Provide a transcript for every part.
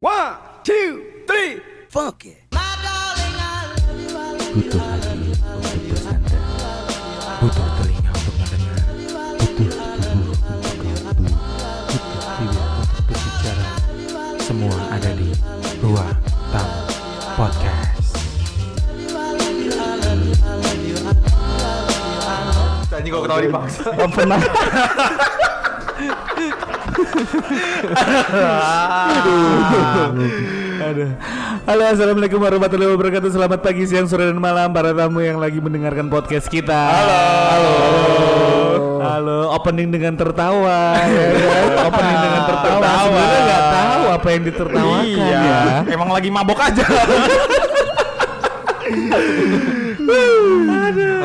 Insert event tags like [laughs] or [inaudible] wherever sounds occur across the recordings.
One, two, three, funk it. Butuh hati untuk bersandar Butuh telinga untuk mendengar. Butuh tubuh untuk Butuh bibir untuk berbicara. Semua ada di Ruang Tamu Podcast. Anjing kok ketawa dipaksa. Oh, pernah [laughs] Aduh. Halo assalamualaikum warahmatullahi wabarakatuh Selamat pagi, siang, sore, dan malam Para tamu yang lagi mendengarkan podcast kita Halo Halo Halo Opening dengan tertawa ya kan? [laughs] Opening dengan tertawa. Sebenarnya nggak tahu apa yang ditertawakan Iya. ya Emang lagi mabok aja. [laughs]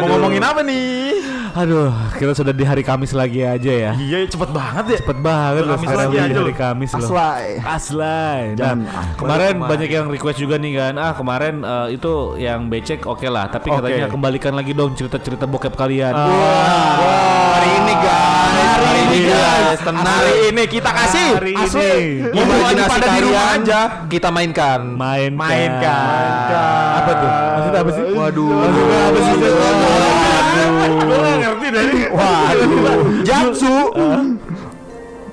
Mau ngomongin apa nih? Aduh kita sudah di hari Kamis lagi aja ya Iya, cepet banget ya. Cepet banget loh Kamis sekarang lagi di hari. Kamis loh Aslay. Aslay. Nah, ah. kemarin Kemarin. banyak yang request juga nih kan. Ah, kemarin eh, itu yang becek oke lah, tapi Oke. katanya kembalikan lagi dong cerita-cerita bokep kalian. Hari ini guys, hari ini guys, tenang. hari ini kita kasih Hari ini. asli. Imajinasi Imajinasi pada di rumah aja. kita mainkan. Main Mainkan. Apa tuh? Maksudnya apa sih? Waduh. Maksudnya apa sih? Waduh. Gue gak ngerti dari. Waduh. Jatsu.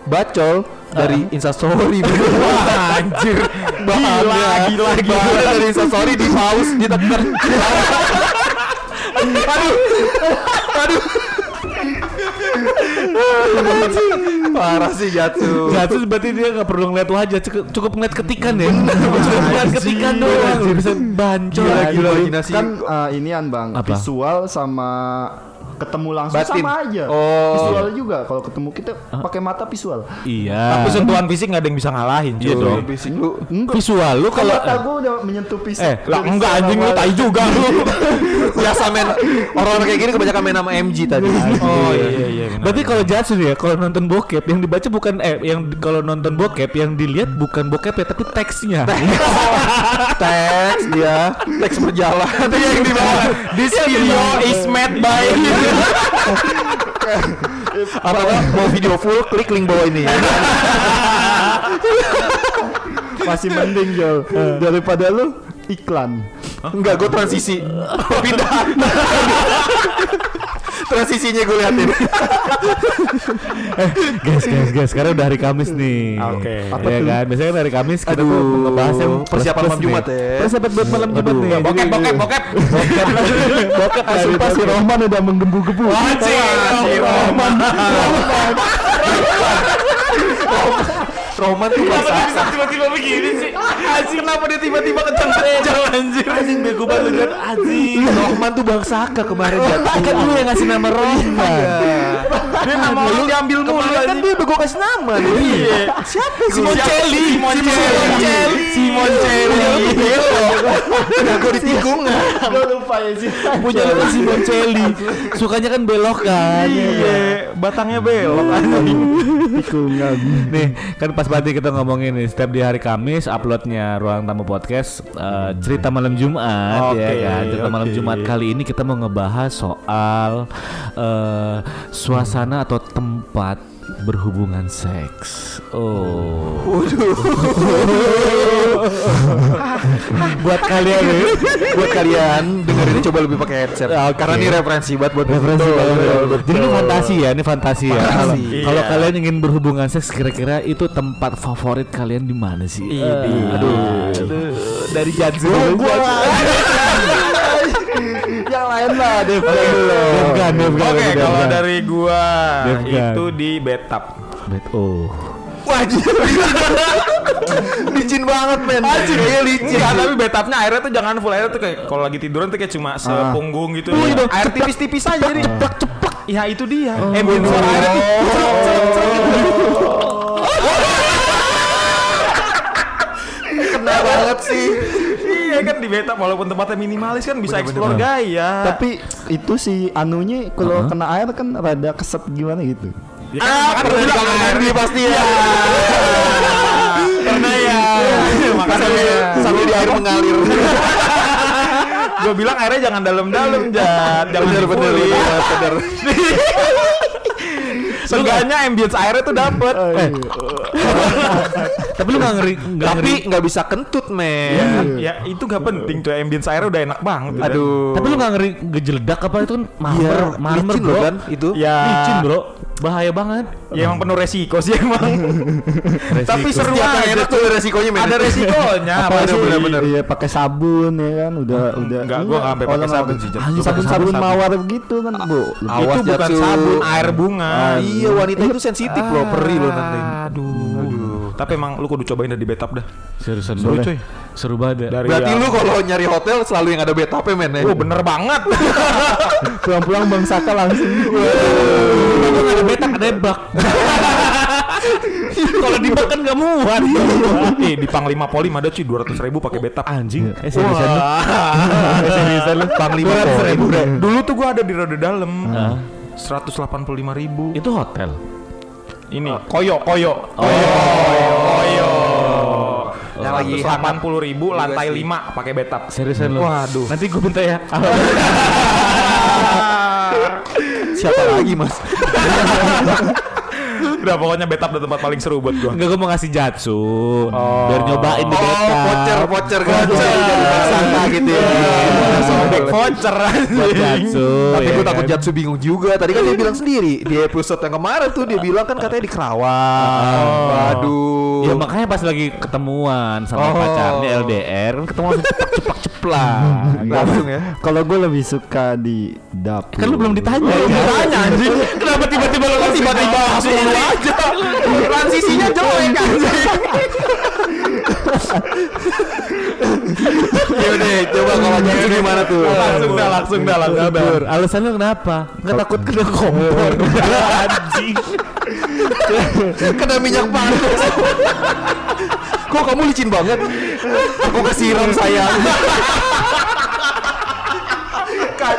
Bacol dari Instastory. [laughs] Wah, anjir. Gila, gila, gila. Dari Instastory di pause ditekan. [laughs] Aduh. Aduh. Parah sih Jatsu. Jatuh berarti dia gak perlu ngeliat wajah, cukup, cukup ngeliat ketikan ya. Cukup ngeliat ketikan doang. Bisa bancol. Gila, gila. Imajinasi. Imajinasi. kan uh, inian bang Apa? visual sama ketemu langsung Batin. sama aja Oh. visual juga kalau ketemu kita pakai mata visual Iya. Tapi sentuhan fisik nggak ada yang bisa ngalahin. Iya dong. Bising lu. enggak Visual lu kalau mata gue udah menyentuh fisik Eh, lah enggak anjing lu tai juga lu. [laughs] Biasa main orang-orang kayak gini kebanyakan main sama MG tadi. Oh iya iya iya. benar. Berarti kalau Jatsu ya, kalau nonton bokep yang dibaca bukan eh yang kalau nonton bokep yang dilihat bukan bokep ya tapi teksnya. teks [laughs] dia, teks berjalan. Itu yang di bawah. This video is made by Apa mau video full klik link bawah ini. masih mending Jol daripada lu iklan Enggak, gue transisi. [laughs] Pindah. [laughs] Transisinya gue liatin. [laughs] guys, guys, guys, sekarang udah hari Kamis nih. Oke. Apa ya kan? Biasanya kan hari Kamis kita tuh Aduh, ngebahas yang persiapan malam Jumat ya. Persiapan buat malam Jumat nih. bokep bokep bokep. Bokep sumpah si bokep. Roman udah menggebu-gebu Anjir. Roman Roman tuh bahasa tiba-tiba begini sih? Anjing kenapa dia tiba-tiba kenceng-kenceng anjir? Anjing bego banget kan anjing. Roman tuh bang Saka kemarin jatuh. Kan lu yang ngasih nama Roman. Dia nama orang diambil mulu kan dia bego kasih nama nih. Iya. Siapa gue? Simoncelli, Simoncelli, Simoncelli. Udah gue ditikung gue lupa ya sih Punya lu si Moncelli. Sukanya kan belok kan. Iya, batangnya belok anjing. tikungan Nih kan pas banget kita ngomongin nih setiap di hari Kamis uploadnya ruang tamu podcast eh, cerita malam Jumat ya Oke, kan cerita malam oke. Jumat kali ini kita mau ngebahas soal eh, suasana atau tempat berhubungan seks. Oh. Buat kalian nih, buat kalian dengerin ini coba lebih pakai headset Ya, oke. karena ini referensi buat buat referensi Betul, banget. betul, betul. Jadi ini fantasi ya, ini fantasi, ya. Fantasi. Kalau Iya. kalau kalian ingin berhubungan seks kira-kira itu tempat favorit kalian di mana sih? Eh, Aduh. dari Jatsu. [laughs] yang lain lah deh Devgan, Devgan, Oke, Devgan. kalau dari gua Devgan. itu di bathtub. Bet- oh. Wajib [laughs] licin banget men Anjing, Iya licin Enggak, tapi bathtubnya airnya tuh jangan full airnya tuh kayak kalau lagi tiduran tuh kayak cuma sepunggung gitu. Air tipis-tipis aja jadi ceplak-ceplak. Ya itu dia. Ambient suara airnya tuh. kena banget sih Iya kan di bathtub walaupun tempatnya minimalis kan bisa explore gaya. tapi itu si anunya kalau kena air kan rada keset gimana gitu? Ya kan, pernah gua bilang air pasti ya. Pernah ya. Makanya sambil di air mengalir. Gue bilang airnya jangan dalam-dalam, Jat. Jangan bener bener [laughs] Seenggaknya ambience airnya tuh dapet. Eh. [laughs] Tapi lu nggak ngeri Tapi ngeri. nggak bisa kentut, men. ya itu gak penting tuh ambience airnya udah enak banget. Aduh. Tapi lu nggak ngeri gejeledak apa itu kan marmer, Iya, marmer licin bro. kan itu. Ya. Licin bro, bahaya banget. Ya emang penuh resiko sih emang. [laughs] Tapi seru aja enak tuh resikonya, men. Ada resikonya. Apa apa sih? bener-bener. Iya pakai sabun ya kan udah udah. Enggak, gua nggak sampai pakai sabun sih, sabun sabun sabun. mawar begitu kan, Bu. Awas, Itu bukan sabun, air bunga. Iya, wanita itu sensitif loh, perih loh nanti. Aduh. Tapi emang lu kudu cobain dah di betap dah. Seriusan Seru, cuy. Seru banget. ya. Dari Berarti yang- lu kalau nyari hotel selalu yang ada betapnya, men. ya? Oh bener banget. [laughs] Pulang-pulang Bang Saka langsung. Kalau ada betak ada bak. [laughs] Kalau di bak kan nggak muat. eh di Panglima Polim ada cuy 200 ribu pakai betap. Anjing. Eh seriusan lu. [laughs] Eh, seriusan lu Panglima 200 ribu, Polim. Dulu tuh gua ada di Roda Dalam. Hah? 185 ribu. Itu hotel. Ini koyo koyo. Koyo. Koyo. Yang lagi 180 ribu Juga lantai. 5 pakai betap. Seriusan lu. Waduh. Nanti gue minta ya. [laughs] Siapa lagi, Mas? [laughs] Udah pokoknya betap udah tempat paling seru buat gua. Enggak gue mau ngasih jatsu. Biar nyobain di Oh, betak. voucher, voucher gratis dari tersangka gitu ya. Sobek voucher jatsu. Tapi ya gue takut kan? Jatsu bingung juga. Tadi kan dia bilang sendiri di episode yang kemarin tuh dia bilang kan katanya di Kerawang. Waduh. Ya makanya pas lagi ketemuan sama Oh. pacarnya LDR kan ketemu langsung cepak ceplang. [laughs] langsung ya. Kalau gue lebih suka di dapur. Kan lu belum ditanya. Belum ditanya anjing. Kenapa tiba-tiba lu Tiba-tiba langsung lu aja. Transisinya jelek anjing. Ya udah, coba kalau Jatsu gimana tuh? Langsung dah, langsung dah, langsung dah. Alasan lu kenapa? Enggak takut kena kompor. Anjing. Kena minyak panas. Kok kamu licin banget? Aku kesiram sayang.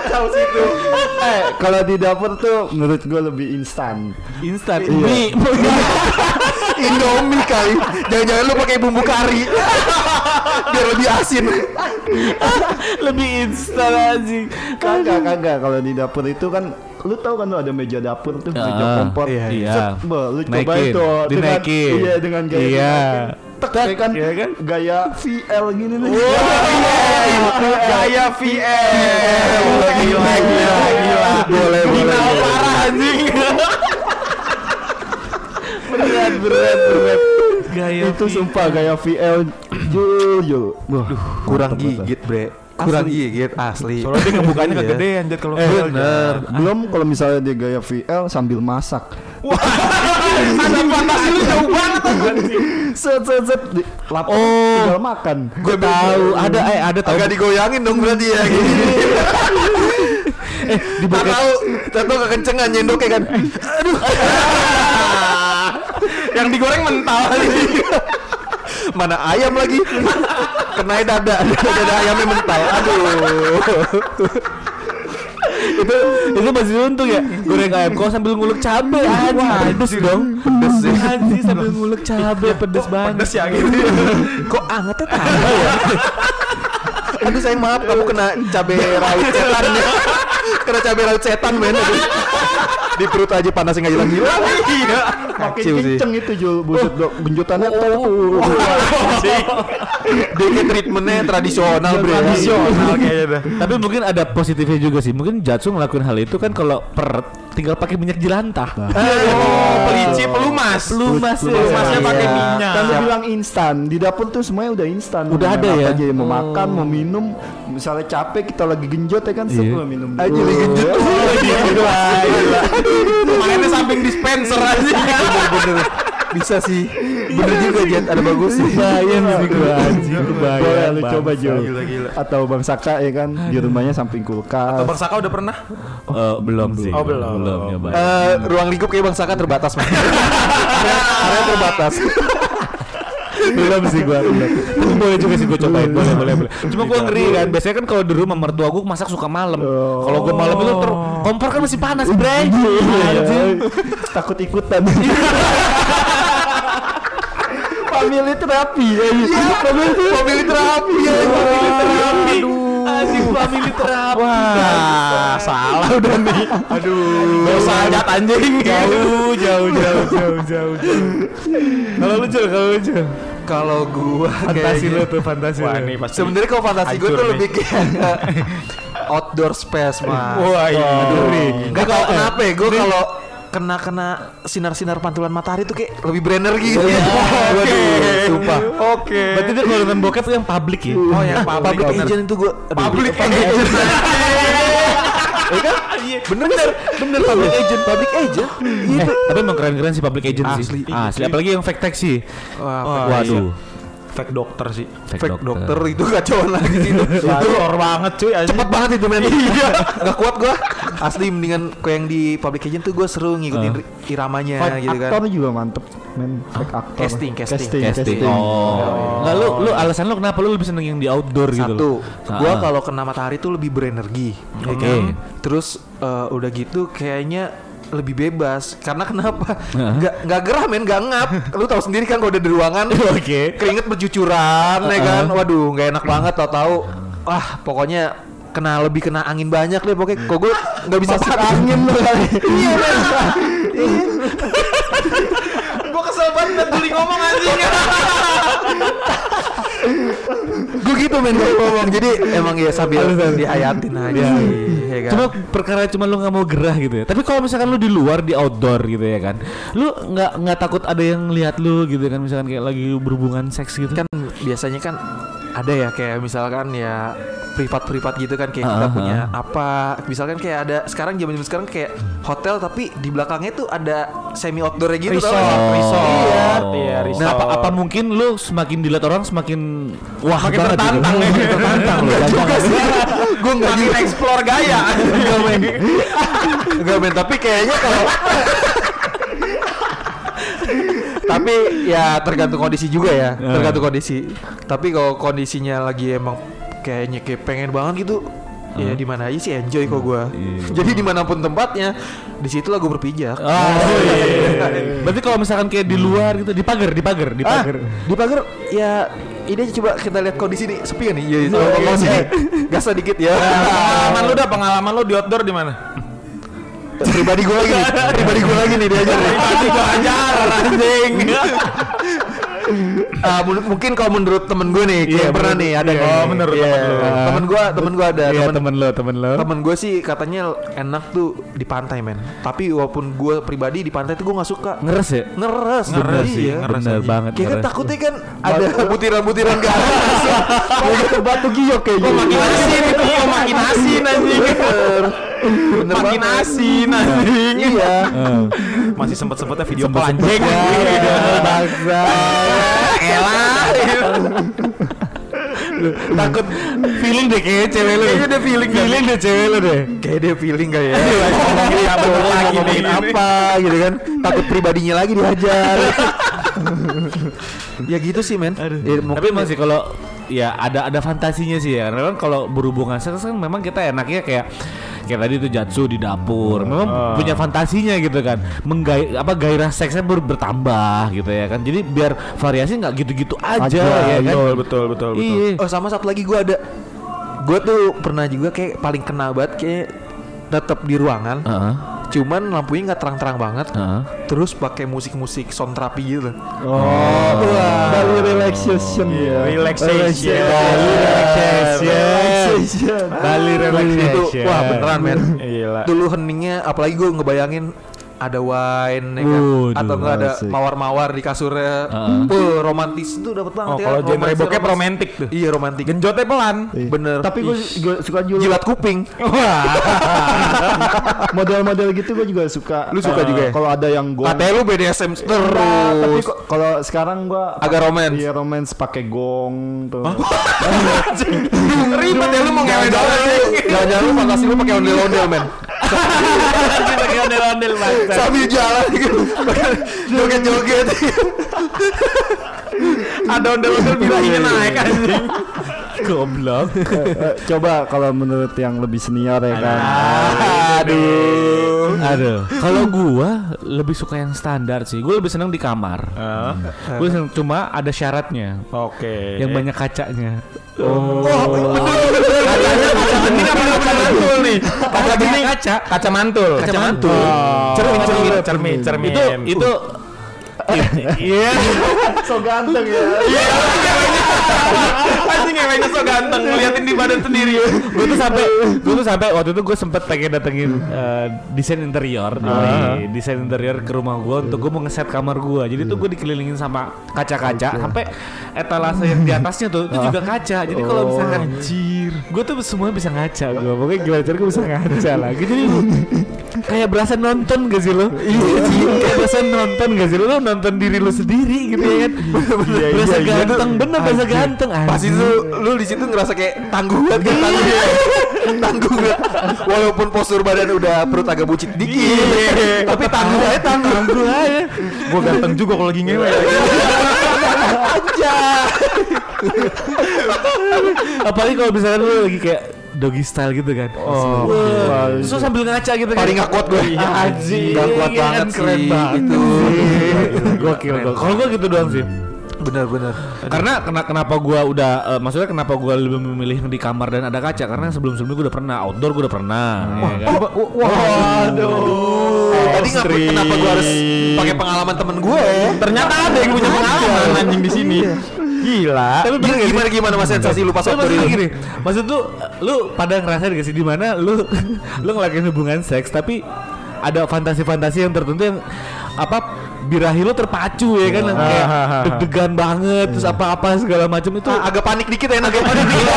Kacau sih itu. Eh, kalau di dapur tuh menurut gue lebih instan. Instan. Iya. Mie. [laughs] Indomie kali. Jangan-jangan lu pakai bumbu kari. Biar lebih asin. [laughs] Lebih instan anjing. Kagak kagak kalau di dapur itu kan lu tahu kan lu ada meja dapur tuh meja Ah, kompor. iya, iya. Set, bah, lu coba itu dengan dinaikin. iya dengan gaya Iya. Dinaikin. Tek, ya kan, iya kan? gaya VL gini nih. Gaya VL. Gila, gila, gila. Boleh, boleh. Parah anjing. Berat, berat, berat. Gaya itu sumpah gaya VL. Wah, Kurang gigit, Bre. Kurang gigit asli. Soalnya dia ngebukanya Iya. kegedean Jet kalau Eh, bener. Belum kalau misalnya dia gaya VL sambil masak. Ada fantasi lu jauh banget. Set set set lapar Oh. tinggal makan. Gue tahu, ada eh ada tahu. Agak digoyangin dong berarti ya gini. [laughs] eh, di tahu, tahu kekencengan nyendoknya kan. [laughs] Yang digoreng mental [laughs] Mana ayam lagi? Kena dada, dada ayamnya mental. Aduh. Itu itu masih untung ya. Goreng ayam kok sambil ngulek cabe. Anjing. pedes dong. Pedes sih. anjing sambil ngulek cabe pedes banget. Pedes ya gitu Kok angetnya tambah ya? Aduh sayang maaf kamu kena cabai rawit setan ya. Kena cabai rawit setan men. Di perut aja panasnya nggak hilang-hilang. Iya Makin kenceng itu Jul buset dok. Dia kayak treatmentnya tradisional bre. Tradisional kayaknya dah tapi mungkin ada positifnya juga sih mungkin Jatsu ngelakuin hal itu kan kalau peret tinggal pakai minyak jelantah Oh pelicin pelumas Pelumas ya. Pelumasnya pakai Iya. minyak Kan bilang instan di dapur tuh semuanya udah instan. Udah ada ya? Aja, mau makan, mau minum, misalnya capek kita lagi genjot ya kan, Iya. sebelum minum. Aja Mainnya samping dispenser aja Bener-bener. Bisa sih. Bener juga Jet, ada bagus sih. Bayang sih gua anjing kebayang, Boleh lu coba Jo. Atau Bang Saka ya kan di rumahnya samping kulkas. Atau Bang Saka udah pernah? Eh, belum sih Oh, belum. belum nyobain Eh, ruang lingkup kayak Bang Saka terbatas. [laughs] Area- Area terbatas. Belum sih gua belum. Boleh juga sih gua cobain boleh boleh boleh cuma gua ngeri kan biasanya kan kalau di rumah mertua gua masak suka malam kalau gua malam itu ter kompor kan masih panas bre Anjing. Takut ikutan. Family terapi ya. Mobil terapi ya. Aduh. Anjing family terapi. Wah, salah udah nih. Aduh, dosa aja anjing. Jauh, jauh, jauh, jauh, jauh. Kalau lu Jul, kalau lu Jul. Kalau gua Fantasi lu kayaknya tuh, fantasi Wah, lu. ini pasti. Sebenarnya kalau fantasi Hancur tuh nih. lebih kayak [laughs] outdoor space mas. Wah, iya. Gak tau kenapa ya, gue kalau kena kena sinar-sinar pantulan matahari tuh kayak lebih berenergi gitu. [laughs] Waduh, sumpah. Oke. Berarti dia kalau nonton bokep tuh yang public ya? Oh, yang Public, public, agent itu gue Public agent. [laughs] [laughs] Iya kan? Bener bener bener public agent, public agent. Eh, tapi emang keren-keren sih public agent Asli. sih. Asli, apalagi yang fake tax sih. Wah, Waduh. Fake dokter sih. fake dokter itu kacauan lagi itu. [laughs] Itu horror banget cuy anjing. Cepet banget itu men Iya [laughs] Gak kuat gua Asli mendingan Kayak yang di public agent tuh gue seru ngikutin ri- iramanya Fight gitu kan aktor juga mantep men fake aktor Casting, casting. casting, Casting. casting. Oh. Enggak lu lu alasan lu kenapa lu lebih seneng yang di outdoor gitu? Satu, gua Ah. kalau kena matahari tuh lebih berenergi. ya Oke. kan? Terus eh, udah gitu kayaknya lebih bebas. Karena kenapa? Nggak nggak gerah men nggak ngap. Lu tahu sendiri kan kalau udah di ruangan [laughs] Oke. keringet bercucuran ya kan? Waduh nggak enak banget tau tahu wah pokoknya kena lebih kena angin banyak deh pokoknya. Kok gue nggak bisa masuk angin loh iya [laughs] Gue banget tuli ngomong anjing. gue gitu men kalau ngomong jadi emang ya sambil dihayatin aja sih ya kan Cuma perkara cuma lu nggak mau gerah gitu ya. Tapi kalau misalkan lu di luar di outdoor gitu ya kan, lu nggak nggak takut ada yang lihat lu gitu kan, misalkan kayak lagi berhubungan seks gitu. kan biasanya kan ada ya kayak misalkan ya privat-privat gitu kan kayak kita Ah, punya apa misalkan kayak ada sekarang zaman zaman sekarang kayak hotel tapi di belakangnya tuh ada semi outdoornya gitu tau Resort, resort. iya Iya, resort. Nah, apa, apa mungkin lu semakin dilihat orang semakin wah Makin banget tertantang gitu. ya. Makin tertantang lu. juga sih gue nggak Makin gitu explore gaya. Enggak men [laughs] Enggak men Tapi kayaknya kalau Tapi ya tergantung kondisi juga ya Tergantung kondisi Tapi kalau kondisinya lagi emang Kayaknya kayak pengen banget gitu Ya di mana aja sih enjoy kok gua [laughs] Jadi di mana pun tempatnya di situ lah gue berpijak Ah, [laughs] iya. Berarti kalau misalkan kayak di luar gitu, di pagar, di pagar, di Ah, pagar. di pagar ya ini aja coba kita lihat kondisi nih sepi ya nih. Iya, sama kondisi [laughs] nih. Gas sedikit ya. Pengalaman lu dah, pengalaman lu di outdoor di mana? pribadi gue lagi nih. Pribadi gue lagi nih diajar nih. Tadi gua ajar anjing. [laughs] Ah, mun- mungkin kalau menurut temen gue nih, kayak Iya, pernah menurut- nih ada iya, nih. oh, menurut Iya. temen lu. Temen gue, temen gue ada. Iya, temen, temen lo, temen lo. temen gue sih katanya enak tuh di pantai men. Tapi walaupun gue pribadi di pantai tuh gue nggak suka. Ngeres ya? Ngeres, Ngeres iya. sih, ngeres Bener aja. banget. Kayak kan ngeres. takutnya kan ada butiran-butiran [laughs] garas. Batu batu giok kayak Kok gitu. makin asin itu, kok makin asin anjing. Bener. Makin banget. asin anjing. Iya. Eh. Masih sempet-sempetnya video call Sempet-sempet anjing. ya, Bangsa. Elah. Takut feeling deh kayaknya cewek lu. Kayaknya dia feeling dah. Feeling deh cewek lu deh. Kayak dia feeling kayak ya. Ngomongin lagi ngomongin nih. apa gitu kan Takut pribadinya lagi dihajar Ya gitu sih men ya, Tapi masih kalau ya ada ada fantasinya sih ya. Karena kan kalau berhubungan seks kan memang kita enaknya kayak kayak tadi itu jatsu di dapur. Memang punya fantasinya gitu kan. Menggai apa gairah seksnya ber- bertambah gitu ya kan. Jadi biar variasi nggak gitu-gitu aja, Aja, ya kan. Betul, betul, betul, betul. Iya. Oh sama satu lagi gue ada Gue tuh pernah juga kayak paling kena banget kayak tetap di ruangan Heeh. Cuman lampunya nggak terang-terang banget Heeh. Terus pakai musik-musik sound terapi gitu Oh, Bali relaxation. Relaxation. Bali relaxation. Bali Itu relaxation. wah beneran men Gila. Dulu heningnya apalagi gue ngebayangin ada wine ya kan? Atau enggak ada mawar-mawar di kasurnya. Heeh. Wah, romantis tuh dapat banget Oh, ya. kalau genre Romantis- bokep romantis. romantik tuh. Iya, romantis. Genjotnya pelan. Bener. Tapi gue juga suka juga jilat kuping. [laughs] model-model gitu gue juga suka. Lu suka Eh, juga ya? Kalau ada yang gong. Katanya lu BDSM tapi terus. kok kalau sekarang gua Agak romance. Iya romance pakai gong tuh. [laughs] Ribet ya lu mau ngewe doang. Jangan-jangan lu fantasi lu pakai ondel-ondel, men. Pakai ondel-ondel bangsa. Sambil jalan gitu. Joget-joget. Ada ondel-ondel birahinya naik anjing. Goblok. Eh, Coba kalau menurut yang lebih senior ya kan. Aduh. Aduh. Kalau gua lebih suka yang standar sih. Gua lebih senang di kamar. Ah, Gua seneng cuma ada syaratnya. Oke. Yang banyak kacanya. Oh, kaca mantul nih? Kaca gini kaca, kaca mantul. Kaca mantul. Cermin, cermin, cermin, cermin. Itu itu Iya. So ganteng ya. Pasti ngeweknya so ganteng ngeliatin di badan sendiri. gue tuh sampai gue tuh sampai waktu itu gue sempet pengen datengin eh, desain interior nih, desain interior ke rumah gue untuk gue mau ngeset kamar gue jadi tuh gue dikelilingin sama kaca-kaca sampai etalase yang di atasnya tuh itu juga kaca. Jadi kalau misalkan anjir gue tuh semuanya bisa ngaca gue pokoknya gimana cara gue bisa ngaca lagi. Jadi kayak berasa nonton gak sih lo? Iya. Kayak berasa nonton gak sih lo? Lo nonton diri lo sendiri gitu ya kan [laughs] berasa ganteng bener berasa ganteng Pas anjing. itu lu di situ ngerasa kayak tangguh banget kan tangguh ya. tangguh [laughs] banget. Walaupun postur badan udah perut agak bucit dikit, tapi tangguh aja tangguh. Tangguh aja. Gue ganteng juga kalau lagi ngewe. [laughs] aja. Apalagi kalau misalkan lu lagi kayak doggy style gitu kan. Oh. Terus lu sambil ngaca gitu kan. Paling gak kuat gue. Iya, anjing. Gak kuat Iya, banget keren sih banget itu. Gokil gua. Kalau gua gitu doang sih. Bener-bener. Karena kena, kenapa gua udah eh, maksudnya kenapa gua lebih memilih di kamar dan ada kaca karena sebelum-sebelumnya gua udah pernah outdoor gua udah pernah. ya kan? Waduh. Tadi ngapa kenapa gue harus pakai pengalaman temen gue? Ternyata ada yang punya pengalaman anjing di sini. Gila. Tapi bener sih? Gimana gimana mas sensasi lu pas maksudnya itu? gini, maksud tuh lu pada ngerasain gak sih di mana lu [laughs] lu ngelakuin hubungan seks tapi ada fantasi-fantasi yang tertentu yang apa birahi lu terpacu ya kan kayak deg-degan banget terus apa-apa segala macam itu Ah, agak panik dikit ya, agak panik dikit.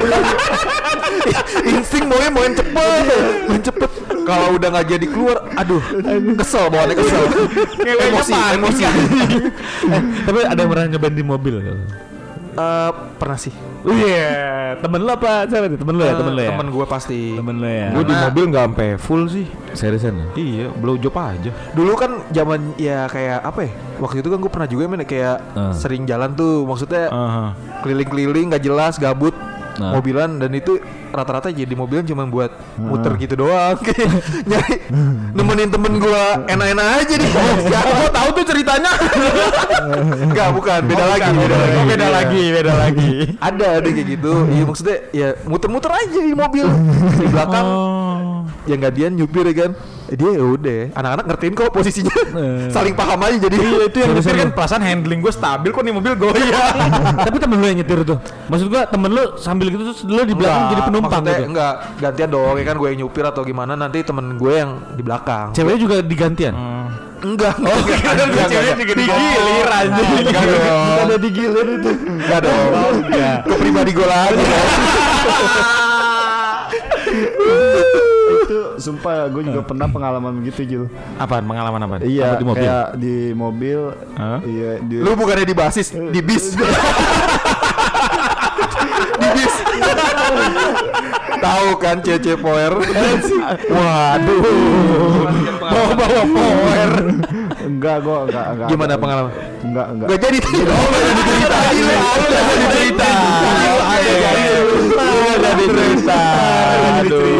[laughs] Insting maunya mau yang cepet, mau yang cepet. Kalau udah nggak jadi keluar, aduh, kesel bawaannya kesel. emosi, emosi. [laughs] eh, tapi ada yang pernah nyobain di mobil Eh, pernah sih. Iya, temen lu apa? Siapa? Temen lu ya, temen lu ya. Temen gue pasti. Temen lu ya. Gue di mobil nggak sampai full sih. seriusan ya? Iya, blow job aja. Dulu kan zaman ya kayak apa ya? Waktu itu kan gue pernah juga men kayak Ah. sering jalan tuh, maksudnya keliling-keliling nggak jelas, gabut. Nah. mobilan dan itu rata-rata jadi mobilan cuma buat muter gitu doang. [laughs] Nyari nemenin temen gua enak-enak aja nih. Ya Gue tahu tuh ceritanya. [laughs] enggak bukan. Beda lagi beda lagi. Oh, beda lagi, [laughs] beda lagi. ada ada kayak gitu. Iya maksudnya ya muter-muter aja di mobil. Di belakang. Ya nggak dia nyupir ya kan dia ya udah anak-anak ngertiin kok posisinya. [laughs] Saling paham aja jadi. Iya itu yang nyetir kan perasaan handling gue stabil kok nih mobil goyang. [laughs] tapi temen lu yang nyetir tuh. Maksud gua temen lu sambil gitu terus lu di belakang Enggak, jadi penumpang gitu. enggak gantian dong ya kan gue yang nyupir atau gimana nanti temen gue yang di belakang. Ceweknya juga digantian. enggak. Oh enggak enggak Ceweknya juga digilir anjing. enggak dong. Ada digilir itu. enggak dong. Ke pribadi gue lagi [laughs] itu sumpah gue juga pernah pengalaman begitu Jul. Apaan pengalaman apa? Iya, Apa di mobil? kayak di mobil. Hah? Iya, di lu bukannya di basis di bis di bis tahu kan cece power waduh Bawa bawa power. enggak gue enggak enggak. gimana ada. pengalaman Enggak, enggak. Gak jadi cerita. Oh, gak jadi cerita. Lu gak jadi cerita. Ada jadi Gak jadi cerita. Aduh.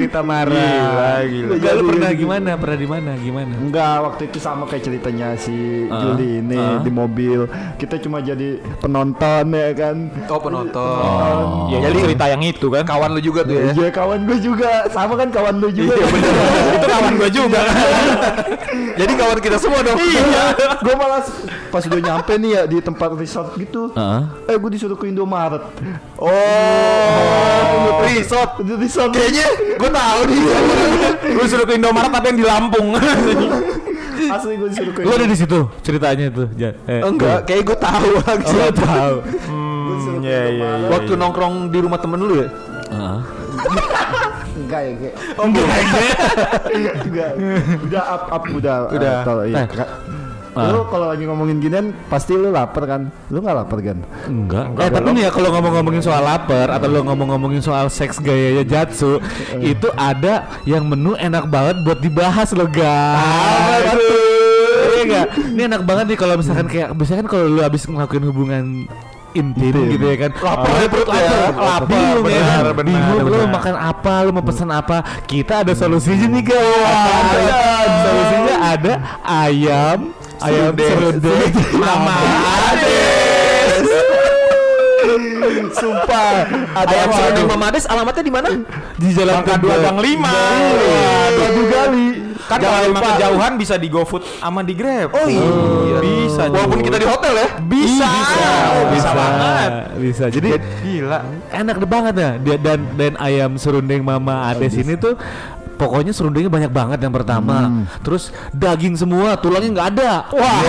Cerita marah. Gila, gila. Gak lu pernah gimana? Pernah di mana? Gimana? Enggak, waktu itu sama kayak ceritanya si Ah, Juli ini ah. di mobil. Kita cuma jadi penonton ya kan. Oh penonton. Ya jadi cerita yang itu kan. Kawan lu juga tuh ya. Iya kawan gue juga sama kan kawan lu juga. Iya bener. [laughs] itu kawan gue juga. Jadi kawan kita semua dong. Iya. gue malah pas udah nyampe nih ya di tempat resort gitu. Heeh. Eh gue disuruh ke Indomaret. Oh, resort. Di resort. Kayaknya gue tahu nih. Gue suruh ke Indomaret tapi yang di Lampung. [laughs] Asli gue disuruh ke Lu ada di situ ceritanya itu. Ja. Eh, Enggak, kayak gue tahu lagi. Oh, tahu. Gua disuruh ke iya, Indomaret. iya. Waktu nongkrong di rumah temen lu ya? Heeh. Enggak ya kayak. Oh, enggak. Enggak. Udah up up udah. Udah. eh, tau, iya. Eh, ah. Lu kalau lagi ngomongin ginian pasti lu lapar kan? Lu nggak lapar kan? Enggak. Eh tapi nih ya kalau ngomong-ngomongin soal lapar atau lo ngomong-ngomongin soal seks gayanya Jatsu, itu ada yang menu enak banget buat dibahas lo guys. Iya enggak? Ini enak banget nih kalau misalkan kayak biasanya kan kalau lu habis ngelakuin hubungan intim gitu ya kan lapar ya perut lapar lapar bingung ya benar, kan benar, bingung lu makan apa lu mau pesan apa kita ada solusinya nih guys solusinya ada ayam ayam serundeng mama Ades sumpah ada Ayam serundeng? Mama Ades alamatnya di mana? di jalan Bangka dua gang lima. Waduh kali Kan kalau emang kejauhan bisa di GoFood sama di Grab. Oh iya. Bisa. Walaupun Ju. kita di hotel ya. bisa. bisa, Oh, bisa banget. bisa jadi Gila. enak banget ya dan dan ayam serundeng mama Ades ini tuh pokoknya serundengnya banyak banget yang pertama. Terus daging semua tulangnya nggak ada. Wah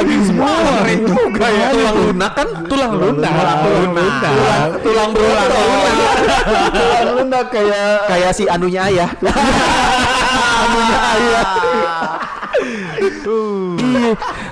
daging semua. Keren juga ya. Tulang lunak kan? tulang lunak. tulang lunak. Tulang berulang Lu nggak kayak Kayak si anunya ayah. [laughs]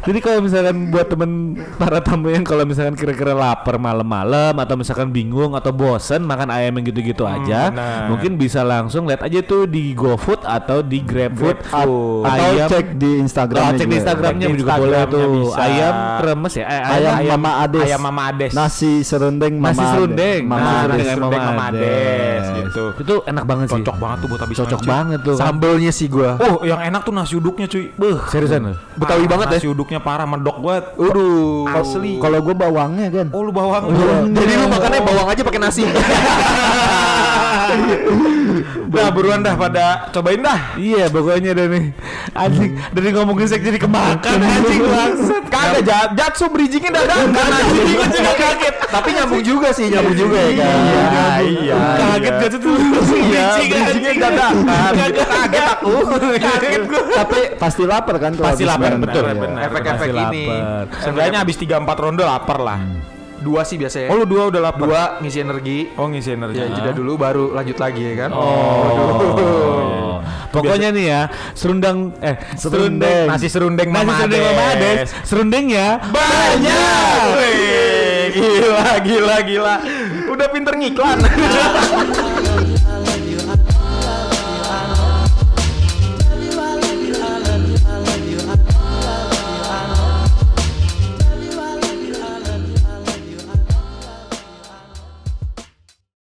Jadi kalau misalkan buat temen para tamu yang kalau misalkan kira-kira lapar malam-malam atau misalkan bingung atau bosen makan ayam yang gitu-gitu aja, benar. mungkin bisa langsung lihat aja tuh di GoFood atau di GrabFood atau ayam cek di Instagram Oh, cek di Instagramnya di juga boleh tuh. bisa. Ayam kremes ya. Eh, ayam, Mama Ades Ayam Mama Ades. nasi serundeng Mama nasi serundeng. Mama Nasi Ades. serundeng Serundeng Mama Mama Ades. Gitu. Itu enak banget sih. Cocok banget tuh buat habis Cocok banget tuh. kan. Sambelnya sih gua. Oh, yang enak tuh nasi uduknya cuy. Beuh. Seriusan? Betawi banget ya. Nasi uduknya parah medok banget. Waduh. Asli. Kalau gue bawangnya kan. Oh, lu bawang. Jadi lu makannya bawang aja pakai nasi. [laughs] Udah buruan dah pada cobain dah. Iya pokoknya deh nih Anjing Dari ngomongin seks jadi kemakan anjing bangsat Kagak jat, jatsu bridgingnya dadakan anjing. Gua juga kaget. Tapi nyambung juga sih, nyambung juga ya kan. Iya, iya. Kaget gak tuh Iya, bridgingnya dadakan. Kaget aku. Kaget gua. Tapi pasti lapar kan kalau Pasti lapar, betul. Iya. Efek-efek ini. Seenggaknya habis 3 4 ronde lapar lah. Dua sih biasanya. Oh, lu dua udah lapar. Dua ngisi energi. Oh, ngisi energi. Ya jeda dulu baru lanjut lagi ya kan. Oh. Pokoknya nih ya, serundang eh serundeng Nasi serundeng nasi serundeng Mama Ades. Serundengnya Banyak. Wih, Gila, gila, gila. Udah pinter ngiklan. [laughs]